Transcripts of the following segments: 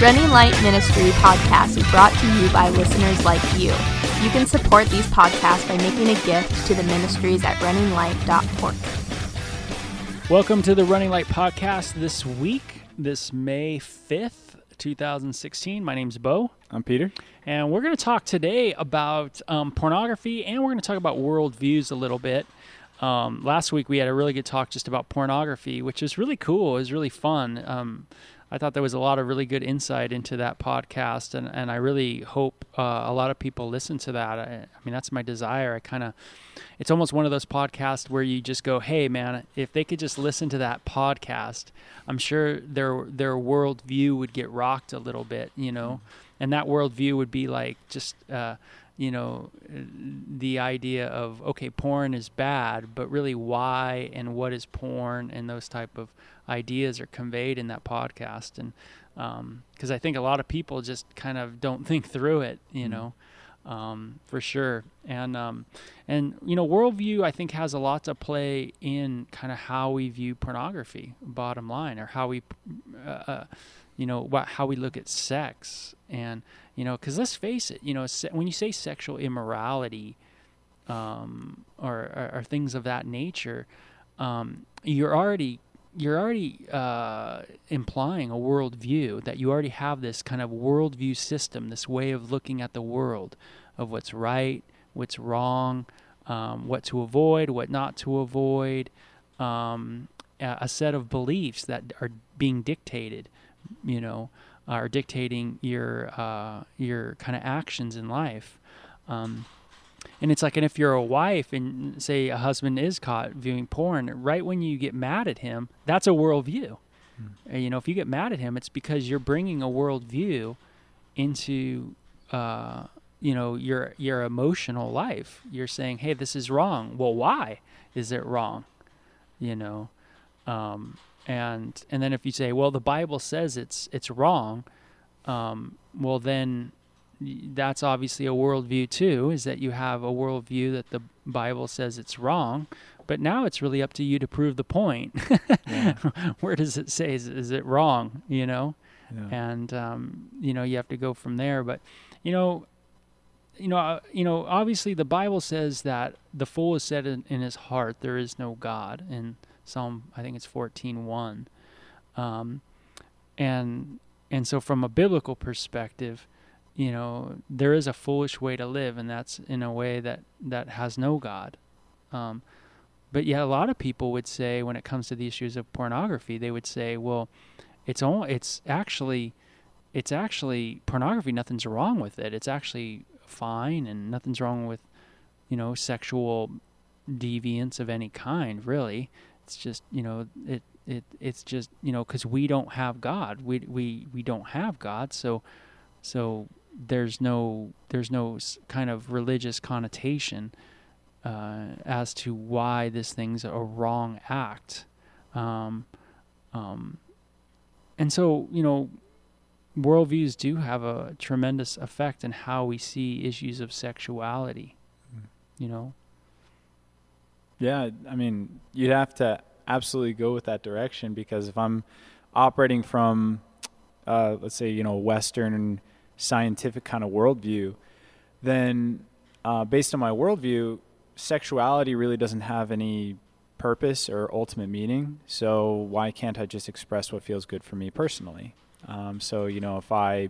Running Light Ministry podcast is brought to you by listeners like you. You can support these podcasts by making a gift to the ministries at runninglight.org. Welcome to the Running Light podcast this week, this May 5th, 2016. My name's Bo. I'm Peter. And we're going to talk today about um, pornography and we're going to talk about worldviews a little bit. Um, last week we had a really good talk just about pornography, which was really cool. It was really fun. Um, I thought there was a lot of really good insight into that podcast, and, and I really hope uh, a lot of people listen to that. I, I mean, that's my desire. I kind of, it's almost one of those podcasts where you just go, "Hey, man, if they could just listen to that podcast, I'm sure their their worldview would get rocked a little bit, you know, and that worldview would be like just." Uh, you know the idea of okay porn is bad but really why and what is porn and those type of ideas are conveyed in that podcast. And because um, i think a lot of people just kind of don't think through it you mm-hmm. know um, for sure. And um, and you know worldview i think has a lot to play in kind of how we view pornography bottom line or how we uh, uh you know what how we look at sex. And you know because let's face it you know se- when you say sexual immorality um, or, or, or, things of that nature um, you're already you're already uh, implying a worldview that you already have this kind of worldview system this way of looking at the world of what's right what's wrong um, what to avoid what not to avoid um, a set of beliefs that are being dictated you know, are dictating your uh, your kind of actions in life. Um, and it's like, and if you're a wife and say a husband is caught viewing porn, right when you get mad at him, that's a worldview. Mm. And, you know, if you get mad at him, it's because you're bringing a worldview into, uh, you know, your your emotional life. You're saying, hey, this is wrong. Well, why is it wrong? You know, um, and and then if you say, well, the Bible says it's it's wrong, um, well then that's obviously a worldview too. Is that you have a worldview that the Bible says it's wrong, but now it's really up to you to prove the point. Where does it say is, is it wrong? You know, yeah. and um, you know you have to go from there. But you know, you know, uh, you know, obviously the Bible says that the fool is said in, in his heart there is no God, and Psalm I think it's 14:1. Um, and and so from a biblical perspective, you know, there is a foolish way to live, and that's in a way that that has no God. Um, but yet, a lot of people would say, when it comes to the issues of pornography, they would say, "Well, it's all it's actually, it's actually pornography. Nothing's wrong with it. It's actually fine, and nothing's wrong with, you know, sexual deviance of any kind, really it's just you know it it it's just you know because we don't have God we we we don't have God so so there's no there's no kind of religious connotation uh, as to why this thing's a wrong act um, um, and so you know worldviews do have a tremendous effect in how we see issues of sexuality mm. you know yeah, I mean, you'd have to absolutely go with that direction because if I'm operating from, uh, let's say, you know, Western scientific kind of worldview, then uh, based on my worldview, sexuality really doesn't have any purpose or ultimate meaning. So why can't I just express what feels good for me personally? Um, so you know, if I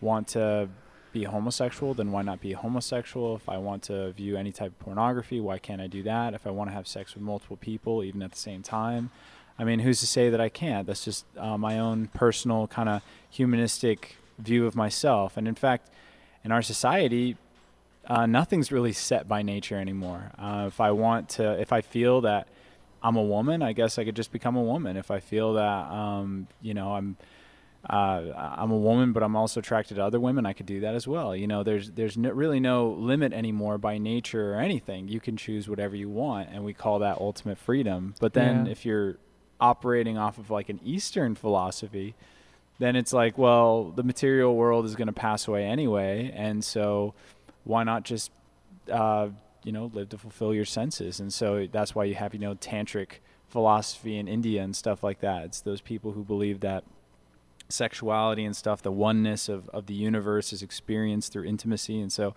want to be homosexual, then why not be homosexual? If I want to view any type of pornography, why can't I do that? If I want to have sex with multiple people, even at the same time, I mean, who's to say that I can't? That's just uh, my own personal kind of humanistic view of myself. And in fact, in our society, uh, nothing's really set by nature anymore. Uh, if I want to, if I feel that I'm a woman, I guess I could just become a woman. If I feel that, um, you know, I'm uh, I'm a woman, but I'm also attracted to other women. I could do that as well. You know, there's there's no, really no limit anymore by nature or anything. You can choose whatever you want, and we call that ultimate freedom. But then yeah. if you're operating off of like an Eastern philosophy, then it's like, well, the material world is going to pass away anyway, and so why not just uh, you know live to fulfill your senses? And so that's why you have you know tantric philosophy in India and stuff like that. It's those people who believe that sexuality and stuff, the oneness of, of the universe is experienced through intimacy. And so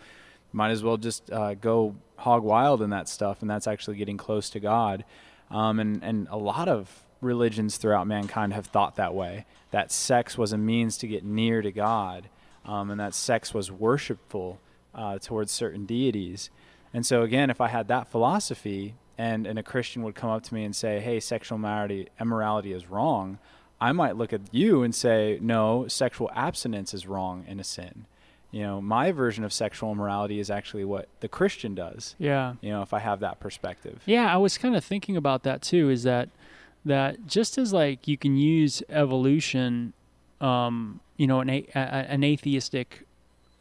might as well just uh, go hog wild in that stuff. And that's actually getting close to God. Um, and, and a lot of religions throughout mankind have thought that way that sex was a means to get near to God, um, and that sex was worshipful uh, towards certain deities. And so, again, if I had that philosophy and, and a Christian would come up to me and say, hey, sexual immorality, immorality is wrong, I might look at you and say, no, sexual abstinence is wrong and a sin. You know, my version of sexual immorality is actually what the Christian does. Yeah. You know, if I have that perspective. Yeah, I was kind of thinking about that too. Is that that just as like you can use evolution, um, you know, an a, an atheistic,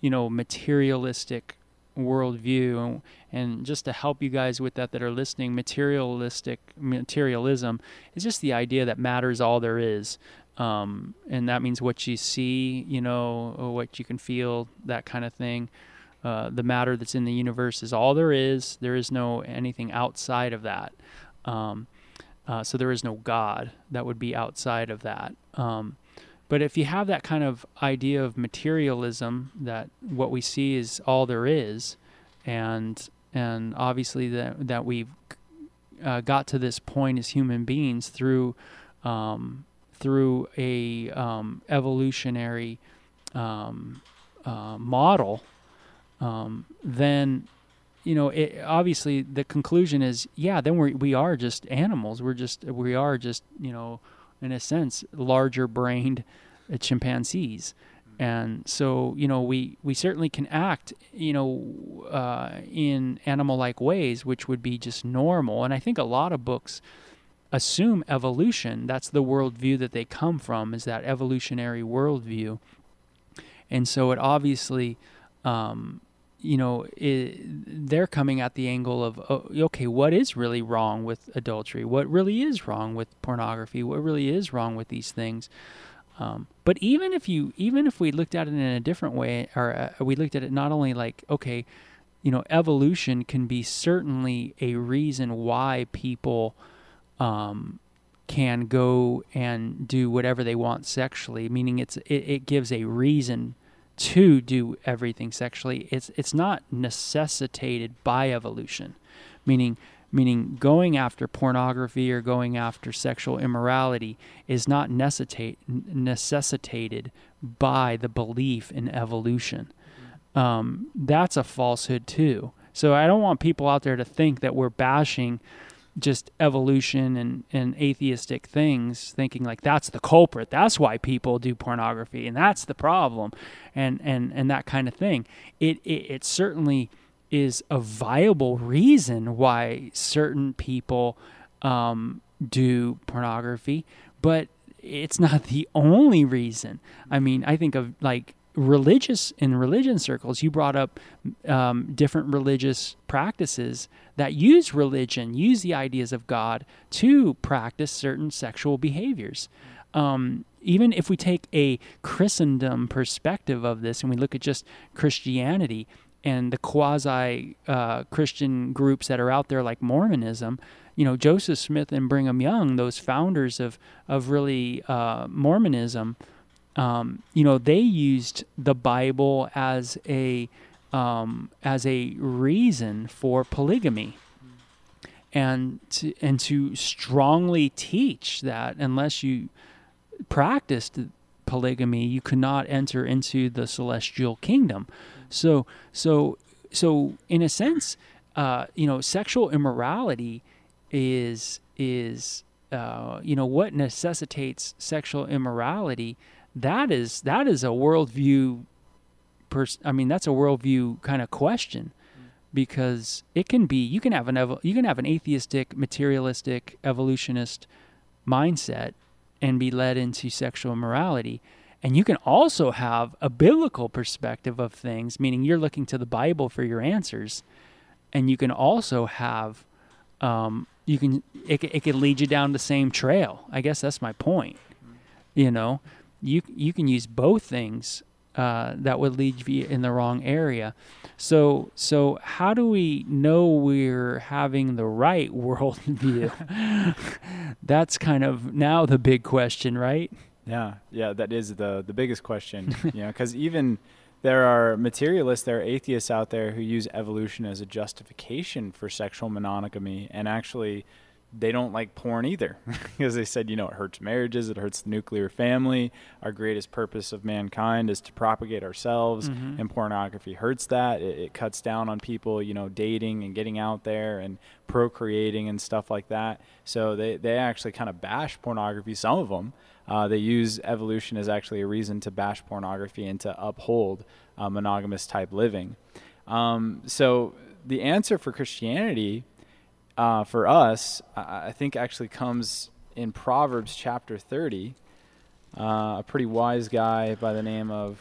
you know, materialistic worldview, and, and just to help you guys with that that are listening, materialistic materialism is just the idea that matter is all there is. Um, and that means what you see, you know, or what you can feel, that kind of thing. Uh, the matter that's in the universe is all there is. There is no anything outside of that. Um, uh, so there is no God that would be outside of that. Um, but if you have that kind of idea of materialism, that what we see is all there is, and and obviously that that we've uh, got to this point as human beings through um, through a um, evolutionary um, uh, model, um, then you know, it, obviously the conclusion is, yeah, then we we are just animals. We're just we are just you know, in a sense, larger brained uh, chimpanzees. And so, you know, we, we certainly can act, you know, uh, in animal like ways, which would be just normal. And I think a lot of books assume evolution. That's the worldview that they come from, is that evolutionary worldview. And so it obviously um, you know, it, they're coming at the angle of, oh, okay, what is really wrong with adultery? What really is wrong with pornography? What really is wrong with these things? Um, but even if you, even if we looked at it in a different way, or uh, we looked at it not only like, okay, you know, evolution can be certainly a reason why people um, can go and do whatever they want sexually, meaning it's it, it gives a reason to do everything sexually. It's it's not necessitated by evolution, meaning meaning going after pornography or going after sexual immorality is not necessitate, necessitated by the belief in evolution. Um, that's a falsehood too. So I don't want people out there to think that we're bashing just evolution and, and atheistic things, thinking like that's the culprit. That's why people do pornography, and that's the problem, and and and that kind of thing. It it, it certainly is a viable reason why certain people um, do pornography, but it's not the only reason. I mean, I think of like religious in religion circles you brought up um, different religious practices that use religion use the ideas of god to practice certain sexual behaviors. Um, even if we take a christendom perspective of this and we look at just christianity and the quasi uh, christian groups that are out there like mormonism you know joseph smith and brigham young those founders of of really uh, mormonism um, you know, they used the Bible as a um, as a reason for polygamy, and to, and to strongly teach that unless you practiced polygamy, you could not enter into the celestial kingdom. So so so in a sense, uh, you know, sexual immorality is is uh, you know what necessitates sexual immorality that is that is a worldview. Pers- I mean, that's a worldview kind of question because it can be you can have an you can have an atheistic, materialistic, evolutionist mindset and be led into sexual immorality. And you can also have a biblical perspective of things, meaning you're looking to the Bible for your answers, and you can also have, um, you can it, it can lead you down the same trail. I guess that's my point. You know, you you can use both things uh, that would lead you in the wrong area. So so how do we know we're having the right worldview? That's kind of now the big question, right? Yeah, yeah, that is the the biggest question. you know, because even there are materialists, there are atheists out there who use evolution as a justification for sexual monogamy, and actually they don't like porn either because they said, you know, it hurts marriages, it hurts the nuclear family. Our greatest purpose of mankind is to propagate ourselves, Mhm. and pornography hurts that. It, it cuts down on people, you know, dating and getting out there and procreating and stuff like that. So they, they actually kind of bash pornography, some of them. Uh, they use evolution as actually a reason to bash pornography and to uphold uh, monogamous type living. Um, so the answer for Christianity uh, for us, I, think actually comes in Proverbs chapter 30. Uh, a pretty wise guy by the name of,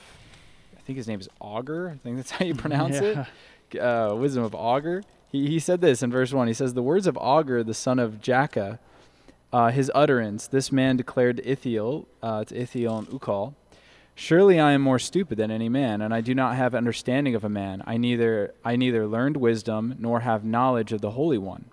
I think his name is Agur. I think that's how you pronounce Yeah. it. Uh, wisdom of Agur. He, he said this in verse 1. He says, The words of Agur, the son of Jakeh, uh, his utterance, this man declared to Ithiel, uh, to Ithiel and Ucal, Surely I am more stupid than any man, and I do not have understanding of a man. I neither I neither learned wisdom nor have knowledge of the Holy One.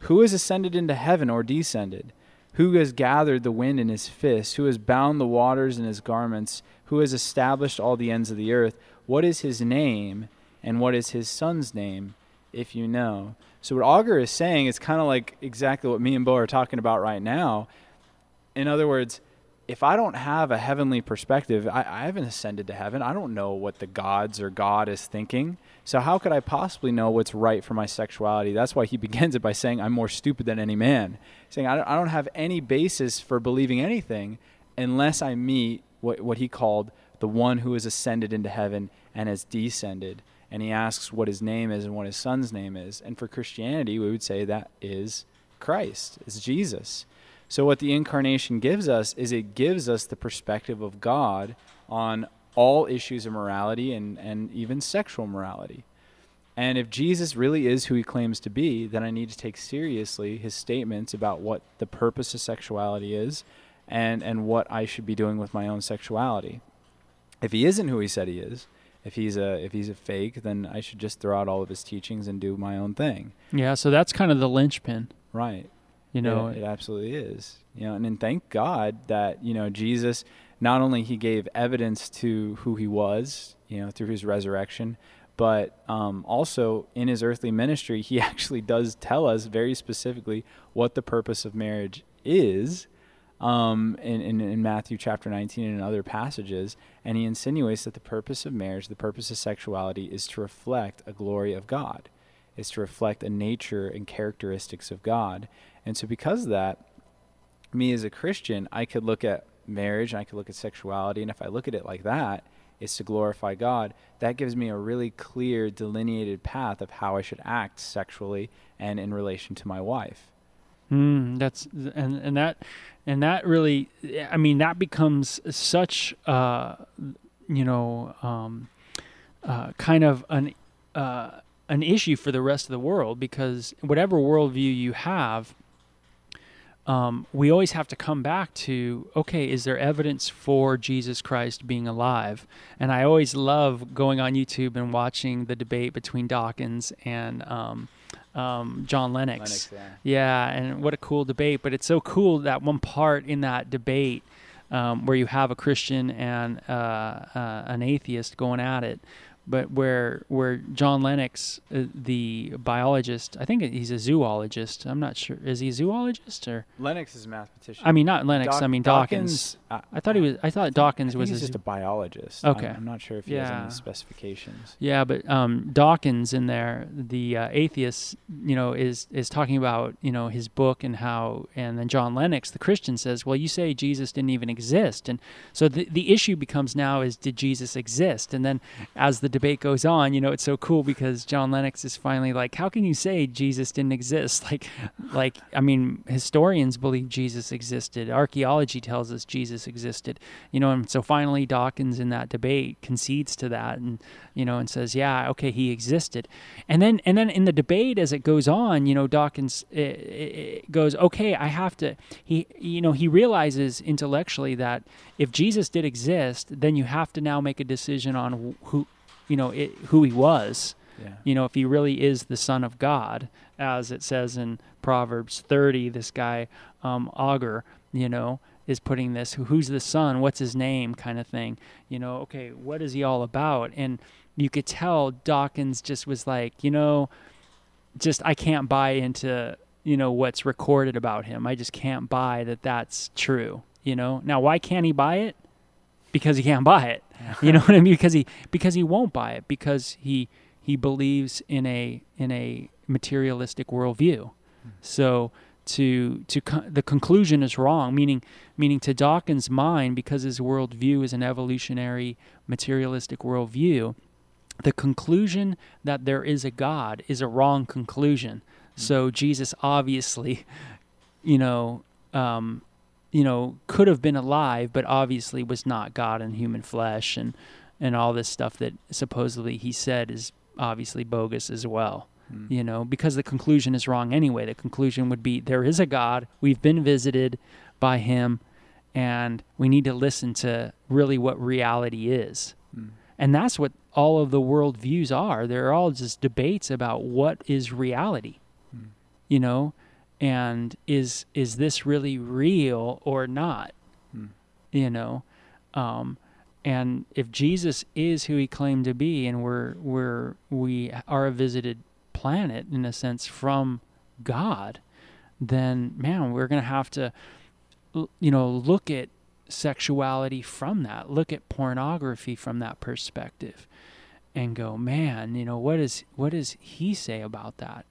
Who has ascended into heaven or descended? Who has gathered the wind in his fist? Who has bound the waters in his garments? Who has established all the ends of the earth? What is his name, and what is his son's name, if you know? So what Agur is saying is kind of like exactly what me and Bo are talking about right now. In other words, if I don't have a heavenly perspective, I, I haven't ascended to heaven. I don't know what the gods or God is thinking. So how could I possibly know what's right for my sexuality? That's why he begins it by saying, "I'm more stupid than any man." Saying I don't, I don't have any basis for believing anything unless I meet what what he called the one who has ascended into heaven and has descended. And he asks what his name is and what his son's name is. And for Christianity, we would say that is Christ, is Jesus. So, what the incarnation gives us is it gives us the perspective of God on all issues of morality and, and even sexual morality. And if Jesus really is who he claims to be, then I need to take seriously his statements about what the purpose of sexuality is and, and what I should be doing with my own sexuality. If he isn't who he said he is, if he's a if he's a fake, then I should just throw out all of his teachings and do my own thing. Yeah, so that's kind of the linchpin. Right. You know, it, it absolutely is. You know, and then thank God that you know Jesus not only he gave evidence to who he was, you know, through his resurrection, but um, also in his earthly ministry, he actually does tell us very specifically what the purpose of marriage is. Um, in, in, in Matthew chapter 19 and in other passages, and he insinuates that the purpose of marriage, the purpose of sexuality, is to reflect a glory of God, is to reflect a nature and characteristics of God. And so, because of that, me as a Christian, I could look at marriage and I could look at sexuality. And if I look at it like that, it's to glorify God. That gives me a really clear, delineated path of how I should act sexually and in relation to my wife. Mm, that's and and that and that really, I mean, that becomes such, uh, you know, um, uh, kind of an uh, an issue for the rest of the world because whatever worldview you have, um, we always have to come back to okay, is there evidence for Jesus Christ being alive? And I always love going on YouTube and watching the debate between Dawkins and um, um, John Lennox. Lennox, yeah. Yeah, and what a cool debate. But it's so cool that one part in that debate um, where you have a Christian and uh, uh, an atheist going at it, but where where John Lennox, uh, the biologist, I think he's a zoologist. I'm not sure. Is he a zoologist or? Lennox is a mathematician. I mean, not Lennox. Doc- I mean Dawkins. uh, I thought he was. I thought I Dawkins was he's a just a biologist. Okay. I'm, I'm not sure if he has any specifications. Yeah, but um, Dawkins in there, the uh, atheist, you know, is is talking about you know his book and how, and then John Lennox, the Christian, says, well, you say Jesus didn't even exist, and so the the issue becomes now is did Jesus exist? And then as the debate goes on, you know, it's so cool because John Lennox is finally like, how can you say Jesus didn't exist? Like, like I mean, historians believe Jesus existed. Archaeology tells us Jesus existed. You know, and so finally Dawkins in that debate concedes to that and you know and says, yeah, okay, he existed. And then and then in the debate as it goes on, you know, Dawkins uh, uh, goes, okay, I have to. He you know he realizes intellectually that if Jesus did exist, then you have to now make a decision on who you know it, who he was Yeah. you know, if he really is the Son of God, as it says in Proverbs 30, this guy, um, Agur, you know, is putting this who's the son? What's his name? kind of thing. You know okay what is he all about? And you could tell dawkins just was like you know just i can't buy into you know what's recorded about him. I just can't buy that that's true you know? Now why can't he buy it because he can't buy it. You know what i mean? Because he because he won't buy it because he he believes in a in a materialistic worldview. So to to the conclusion is wrong, meaning meaning to Dawkins' mind, because his worldview is an evolutionary materialistic worldview, the conclusion that there is a God is a wrong conclusion. So Jesus obviously, you know, um, you know, could have been alive, but obviously was not God in human flesh, and and all this stuff that supposedly he said is obviously bogus as well Mm. you know, because the conclusion is wrong anyway. The conclusion would be there is a God, we've been visited by him, and we need to listen to really what reality is. Mm. And that's what all of the world views are. They're all just debates about what is reality. Mm. You know, and is is this really real or not? Mm. You know, um, and if Jesus is who he claimed to be, and we're we're we are a visited planet in a sense from God, then man, we're gonna have to, you know, look at sexuality from that, look at pornography from that perspective, and go, man, you know, what is what does He say about that?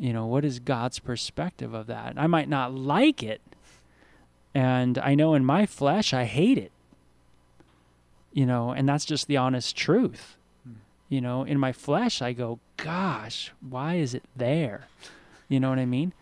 You know, what is God's perspective of that? I might not like it, and I know in my flesh I hate it. You know, and that's just the honest truth you know in my flesh i go gosh why is it there you know what i mean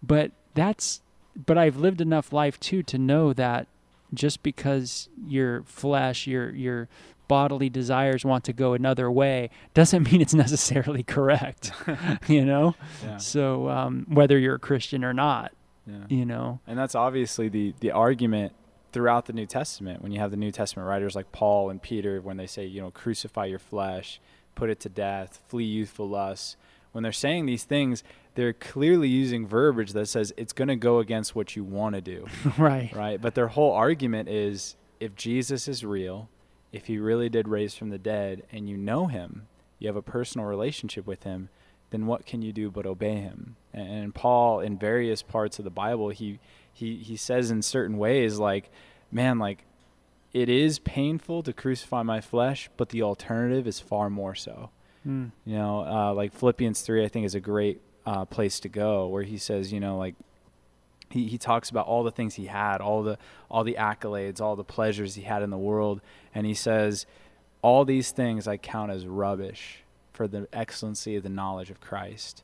but that's but i've lived enough life too to know that just because your flesh your your bodily desires want to go another way doesn't mean it's necessarily correct you know Yeah. so um, whether you're a christian or not Yeah. you know And that's obviously the the argument throughout the New Testament when you have the New Testament writers like Paul and Peter when they say, you know, crucify your flesh, put it to death, flee youthful lusts. When they're saying these things, they're clearly using verbiage that says it's going to go against what you want to do, right right? But their whole argument is if Jesus is real, if he really did raise from the dead and you know him, you have a personal relationship with him, then what can you do but obey him? And, and Paul, in various parts of the Bible, he he he says in certain ways, like, man, like it is painful to crucify my flesh, but the alternative is far more so. Mm. You know, uh, like Philippians three, I think is a great uh, place to go, where he says, you know, like he, he talks about all the things he had, all the all the accolades, all the pleasures he had in the world, and he says, all these things I count as rubbish for the excellency of the knowledge of Christ.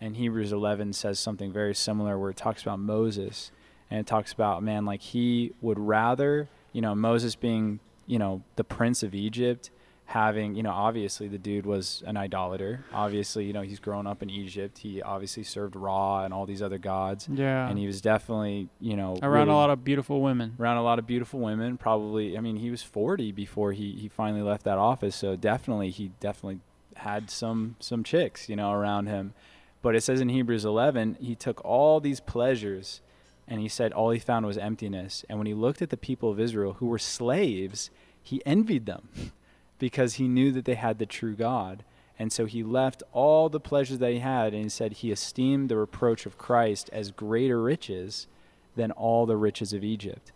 And Hebrews 11 says something very similar, where it talks about Moses, and it talks about man, like he would rather, you know, Moses being, you know, the prince of Egypt, having, you know, obviously the dude was an idolater. Obviously, you know, he's grown up in Egypt. He obviously served Ra and all these other gods. Yeah. And he was definitely you know around really a lot of beautiful women. Around a lot of beautiful women. Probably i mean he was 40 before he he finally left that office. So definitely he definitely had some some chicks you know around him. But it says in hebrews 11 he took all these pleasures and he said all he found was emptiness. And when he looked at the people of israel who were slaves he envied them because he knew that they had the true god and so he left all the pleasures that he had, and he said he esteemed the reproach of Christ as greater riches than all the riches of Egypt.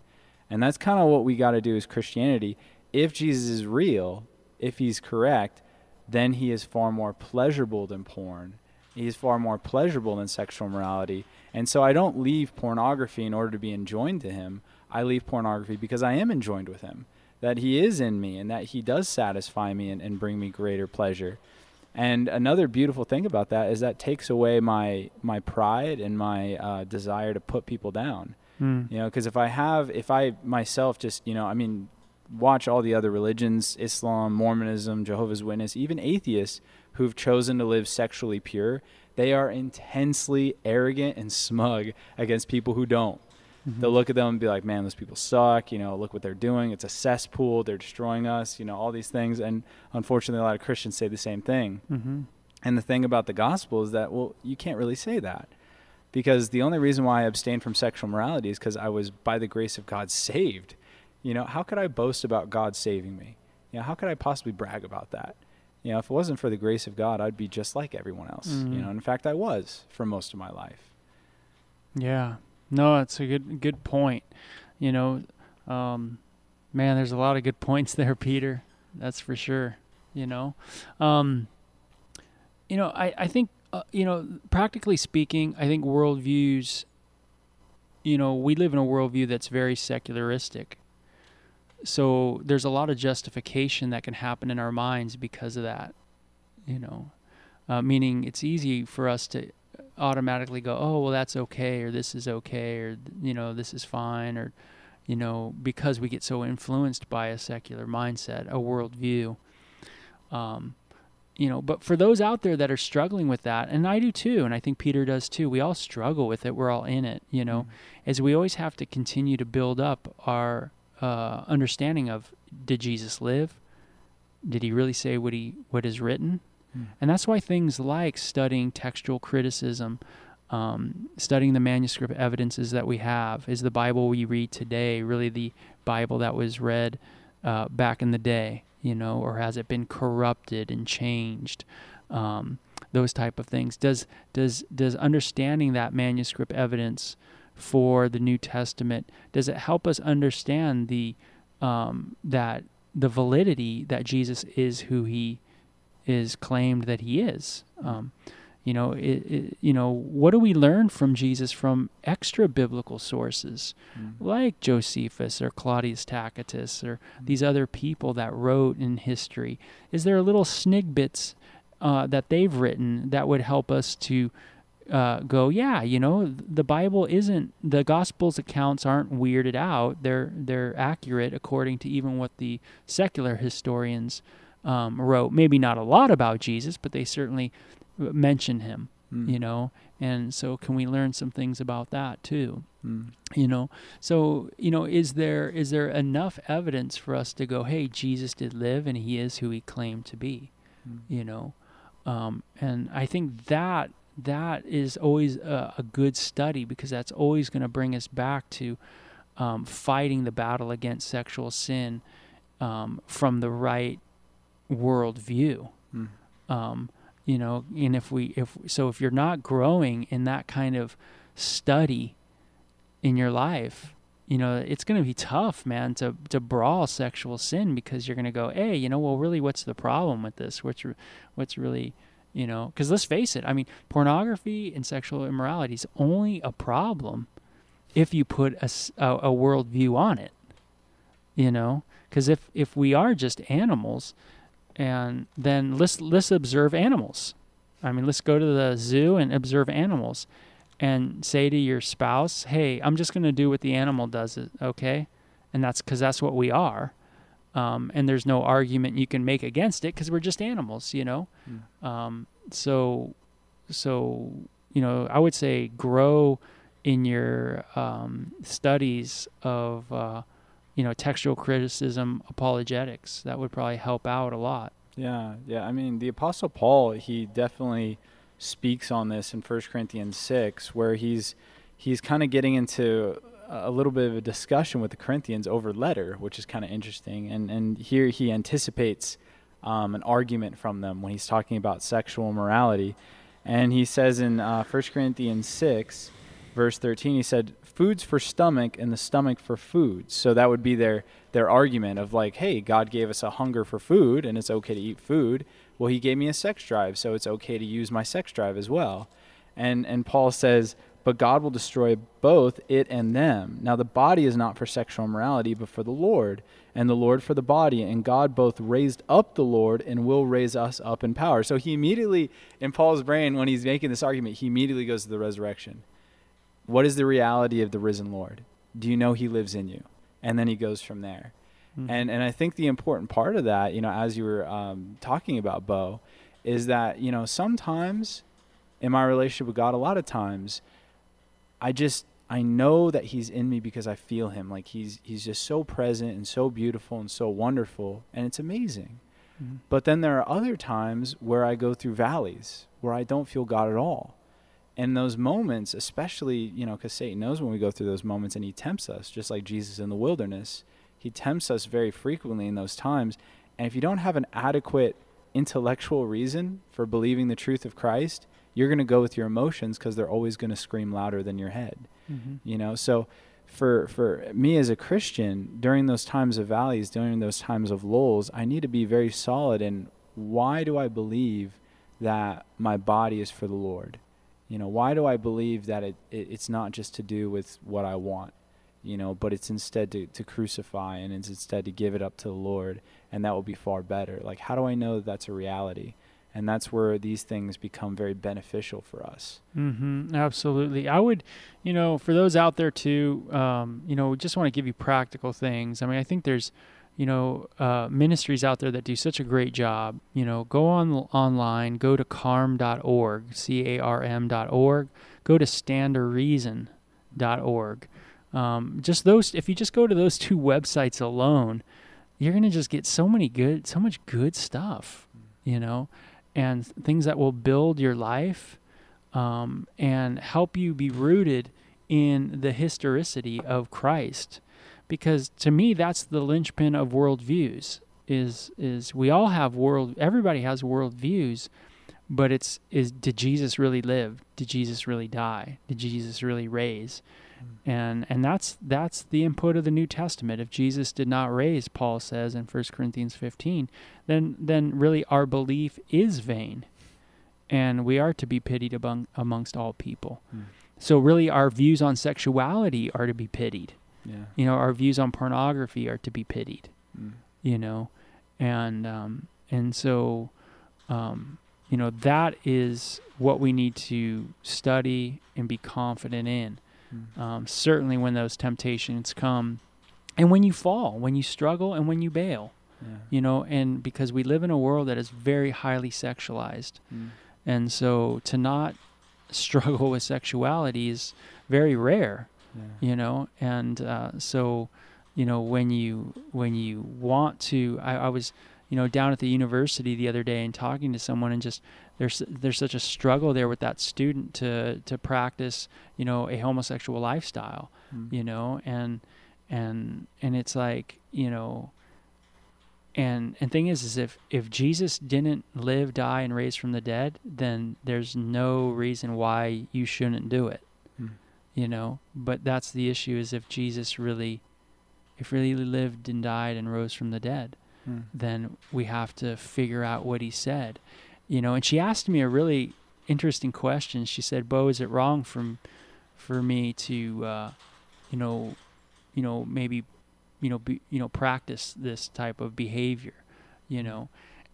And that's kind of what we got to do as Christianity. If Jesus is real, if he's correct, then he is far more pleasurable than porn. He is far more pleasurable than sexual morality. And so I don't leave pornography in order to be enjoined to him. I leave pornography because I am enjoined with him, that he is in me and that he does satisfy me and, and bring me greater pleasure. And another beautiful thing about that is that takes away my my pride and my uh, desire to put people down. Mm. You know, because if I have, if I myself just, you know, I mean, watch all the other religions, Islam, Mormonism, Jehovah's Witness, even atheists who've chosen to live sexually pure, they are intensely arrogant and smug against people who don't. Mm-hmm. They'll look at them and be like, man, those people suck. You know, look what they're doing. It's a cesspool. They're destroying us. You know, all these things. And unfortunately, a lot of Christians say the same thing. Mm-hmm. And the thing about the gospel is that, well, you can't really say that because the only reason why I abstained from sexual morality is because I was by the grace of God saved. You know, how could I boast about God saving me? You know, how could I possibly brag about that? You know, if it wasn't for the grace of God, I'd be just like everyone else. Mhm. You know, in fact, I was for most of my life. Yeah. No, it's a good good point. You know, um, man, there's a lot of good points there, Peter. That's for sure. You know, um, you know, I I think uh, you know, practically speaking, I think worldviews. You know, we live in a worldview that's very secularistic. So there's a lot of justification that can happen in our minds because of that. You know, uh, meaning it's easy for us to automatically go, oh, well, that's okay, or this is okay, or, you know, this is fine, or, you know, because we get so influenced by a secular mindset, a worldview. Um, you know, but for those out there that are struggling with that, and I do too, and I think Peter does too, we all struggle with it. We're all in it, you know, as we always have to continue to build up our uh, understanding of did Jesus live? Did he really say what he what is written? Mm. And that's why things like studying textual criticism, um, studying the manuscript evidences that we have, is the Bible we read today really the Bible that was read uh, back in the day, you know, or has it been corrupted and changed? Um, those type of things. Does does does understanding that manuscript evidence for the New Testament does it help us understand the um, that the validity that Jesus is who he is claimed that he is. Um, you know, it, it, you know, what do we learn from Jesus from extra biblical sources, Mm. like Josephus or Claudius Tacitus or these other people that wrote in history? Is there a little snigbits uh, that they've written that would help us to uh, go, yeah, you know, the Bible isn't the Gospels accounts aren't weirded out. They're they're accurate according to even what the secular historians um, wrote. Maybe not a lot about Jesus, but they certainly mention him. Mm. You know, and so can we learn some things about that too? Mm. You know, so you know, is there is there enough evidence for us to go, hey, Jesus did live and he is who he claimed to be? Mm. You know, um, and I think that that is always a, a good study because that's always going to bring us back to um, fighting the battle against sexual sin um, from the right worldview. Mm. Um, you know, and if we if so, if you're not growing in that kind of study in your life, you know, it's going to be tough, man, to to brawl sexual sin because you're going to go, hey, you know, well, really, what's the problem with this? What's what's really you know because let's face it i mean pornography and sexual immorality is only a problem if you put a a worldview on it you know because if if we are just animals and then let's let's observe animals. I mean let's go to the zoo and observe animals and say to your spouse hey i'm just going to do what the animal does okay? And that's because that's what we are. Um, and there's no argument you can make against it because we're just animals you know? Mm. um, so, so you know, I would say grow in your um, studies of uh, you know textual criticism, apologetics. That would probably help out a lot. Yeah, yeah. I mean, the Apostle Paul, he definitely speaks on this in 1 Corinthians 6, where he's he's kind of getting into a little bit of a discussion with the Corinthians over letter, which is kind of interesting. And and here he anticipates um, an argument from them when he's talking about sexual morality. And he says in uh, 1 Corinthians 6, verse 13, he said, Food's for stomach and the stomach for food. So that would be their, their argument of like, hey, God gave us a hunger for food and it's okay to eat food. Well, he gave me a sex drive, so it's okay to use my sex drive as well. And, and Paul says, but God will destroy both it and them. Now, the body is not for sexual immorality, but for the Lord, and the Lord for the body. And God both raised up the Lord and will raise us up in power. So he immediately, in Paul's brain, when he's making this argument, he immediately goes to the resurrection. What is the reality of the risen Lord? Do you know he lives in you? And then he goes from there. Mhm. And and I think the important part of that, you know, as you were um, talking about Bo, is that you know sometimes in my relationship with God, a lot of times, I just I know that He's in me because I feel Him. Like He's He's just so present and so beautiful and so wonderful, and it's amazing. Mhm. But then there are other times where I go through valleys where I don't feel God at all. And those moments, especially, you know, because Satan knows when we go through those moments and he tempts us, just like Jesus in the wilderness. He tempts us very frequently in those times. And if you don't have an adequate intellectual reason for believing the truth of Christ, you're going to go with your emotions because they're always going to scream louder than your head. Mm-hmm. You know, so for for me as a Christian, during those times of valleys, during those times of lulls, I need to be very solid in why do I believe that my body is for the Lord? You know, why do I believe that it, it it's not just to do with what I want? You know, but it's instead to, to crucify and it's instead to give it up to the Lord, and that will be far better. Like, how do I know that that's a reality? and that's where these things become very beneficial for us. Mm-hmm, absolutely. I would, you know, for those out there too, um, you know, just want to give you practical things. I mean, I think there's, you know, uh, ministries out there that do such a great job. You know, go on online, go to carm.org, c-a-r-m.org, go to standtoreason.org. Um, just those, if you just go to those two websites alone, you're gonna just get so many good, so much good stuff. You know, and things that will build your life um, and help you be rooted in the historicity of Christ. Because to me, that's the linchpin of worldviews. Is is we all have world. Everybody has worldviews, but it's is did Jesus really live? Did Jesus really die? Did Jesus really raise? and and that's that's the input of the New Testament. If Jesus did not raise, Paul says in 1 Corinthians 15, then then really our belief is vain, and we are to be pitied among amongst all people. Mm. So really, our views on sexuality are to be pitied. Yeah. You know, our views on pornography are to be pitied. Mm. You know, and um, and so. Um, you know that is what we need to study and be confident in Mm. um, certainly when those temptations come and when you fall when you struggle and when you bail Yeah. you know and because we live in a world that is very highly sexualized Mm. and so to not struggle with sexuality is very rare Yeah. you know and uh, so you know when you when you want to I, I was you know down at the university the other day and talking to someone and just there's there's such a struggle there with that student to to practice you know a homosexual lifestyle Mm. you know and and and it's like you know and and thing is is if if Jesus didn't live die and raise from the dead then there's no reason why you shouldn't do it. You know but that's the issue is if Jesus really if really lived and died and rose from the dead Mm. then we have to figure out what he said you know and she asked me a really interesting question. She said bo is it wrong from for me to uh you know you know maybe you know be, you know practice this type of behavior you know?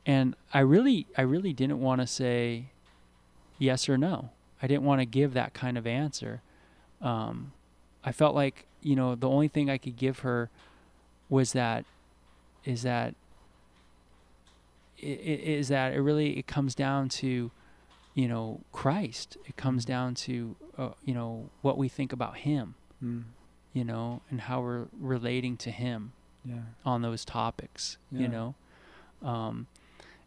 And i really i really didn't want to say yes or no. I didn't want to give that kind of answer um i felt like you know the only thing i could give her was that is that i- i- that it really it comes down to you know Christ it comes down to uh, you know what we think about him Mm. you know and how we're relating to him Yeah. on those topics Yeah. you know um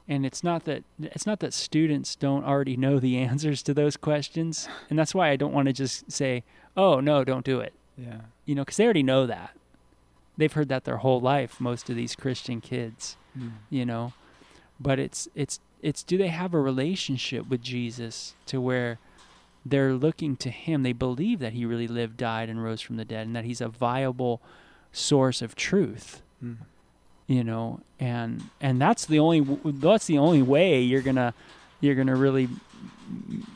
and it's not that it's not that students don't already know the answers to those questions and that's why I don't want to just say oh no don't do it Yeah. you know because they already know that they've heard that their whole life most of these christian kids Mm. you know but it's it's it's do they have a relationship with jesus to where they're looking to him they believe that he really lived died and rose from the dead and that he's a viable source of truth Mm. you know and and that's the only that's the only way you're gonna you're gonna really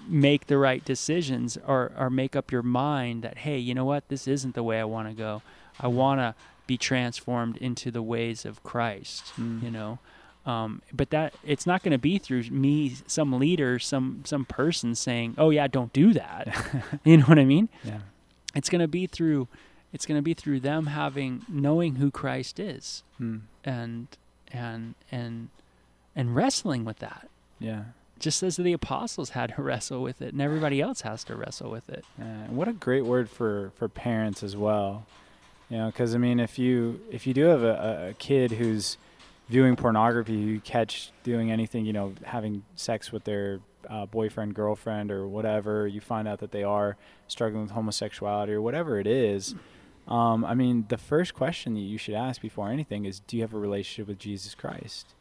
make the right decisions or or make up your mind that hey you know what this isn't the way i want to go i want to be transformed into the ways of christ Mm. you know um, but that it's not going to be through me some leader some some person saying oh yeah don't do that you know what i mean Yeah. it's going to be through it's going to be through them having knowing who christ is Mm. and and and and wrestling with that Yeah. Just as the apostles had to wrestle with it and everybody else has to wrestle with it and what a great word for for parents as well. You know, because I mean, if you if you do have a, a kid who's viewing pornography, you catch doing anything, you know, having sex with their uh, boyfriend, girlfriend, or whatever, you find out that they are struggling with homosexuality or whatever it is. Um, I mean, the first question that you should ask before anything is, do you have a relationship with Jesus Christ?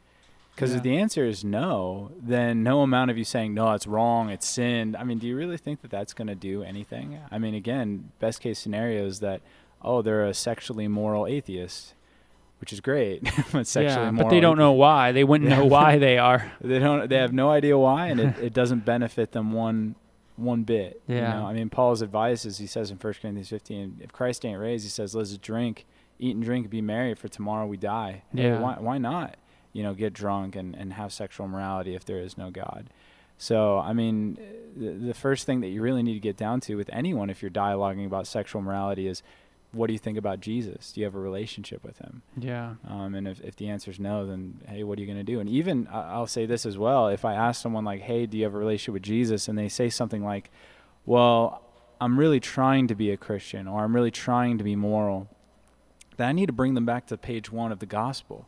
Because Yeah. if the answer is no, then no amount of you saying no, it's wrong, it's sin. I mean, do you really think that that's going to do anything? I mean, again, best case scenario is that oh, they're a sexually moral atheist, which is great, but sexually yeah, moral. but they don't know why. They wouldn't know why they are. They don't. They have no idea why, and it, it doesn't benefit them one one bit. you Yeah. know? I mean, Paul's advice is he says in 1 Corinthians 15, if Christ ain't raised, he says, let's drink, eat and drink, be merry, for tomorrow we die. Hey, Yeah. why, why not? You know, get drunk and, and have sexual morality if there is no God. So, I mean, the, the first thing that you really need to get down to with anyone if you're dialoguing about sexual morality is what do you think about Jesus? Do you have a relationship with him? Yeah. Um, and if, if the answer is no, then hey, what are you going to do? And even I'll say this as well: if I ask someone like, "Hey, do you have a relationship with Jesus?" and they say something like, "Well, I'm really trying to be a Christian," or "I'm really trying to be moral," then I need to bring them back to page one of the gospel,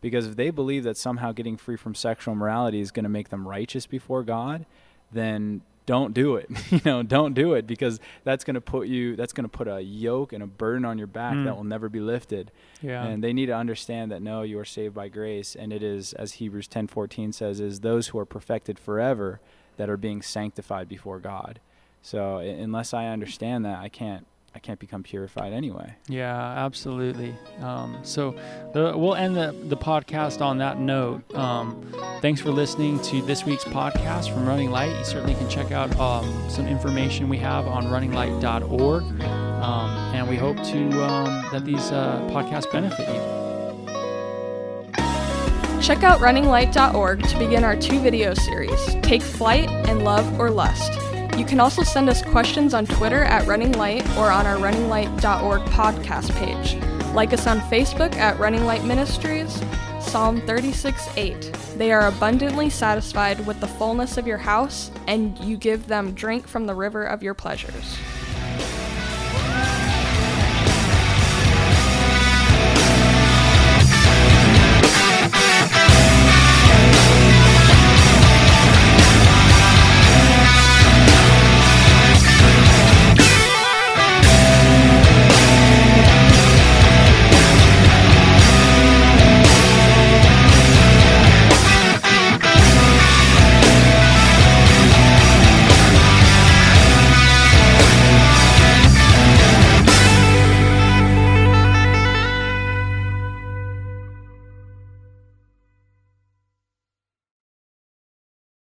because if they believe that somehow getting free from sexual morality is going to make them righteous before God, then don't do it. you know, don't do it because that's going to put you that's going to put a yoke and a burden on your back Mm. that will never be lifted. Yeah. And they need to understand that no, you are saved by grace, and it is, as Hebrews ten fourteen says, is those who are perfected forever that are being sanctified before God. So unless I understand that, I can't I can't become purified anyway. Yeah, absolutely. Um, so the, we'll end the, the podcast on that note. Um, thanks for listening to this week's podcast from Running Light. You certainly can check out um, some information we have on runninglight.org. Um, and we hope to um, that these uh, podcasts benefit you. Check out runninglight.org to begin our two video series, Take Flight and Love or Lust. You can also send us questions on Twitter at Running Light or on our runninglight.org podcast page. Like us on Facebook at Running Light Ministries, Psalm 36 8. They are abundantly satisfied with the fullness of your house, and you give them drink from the river of your pleasures.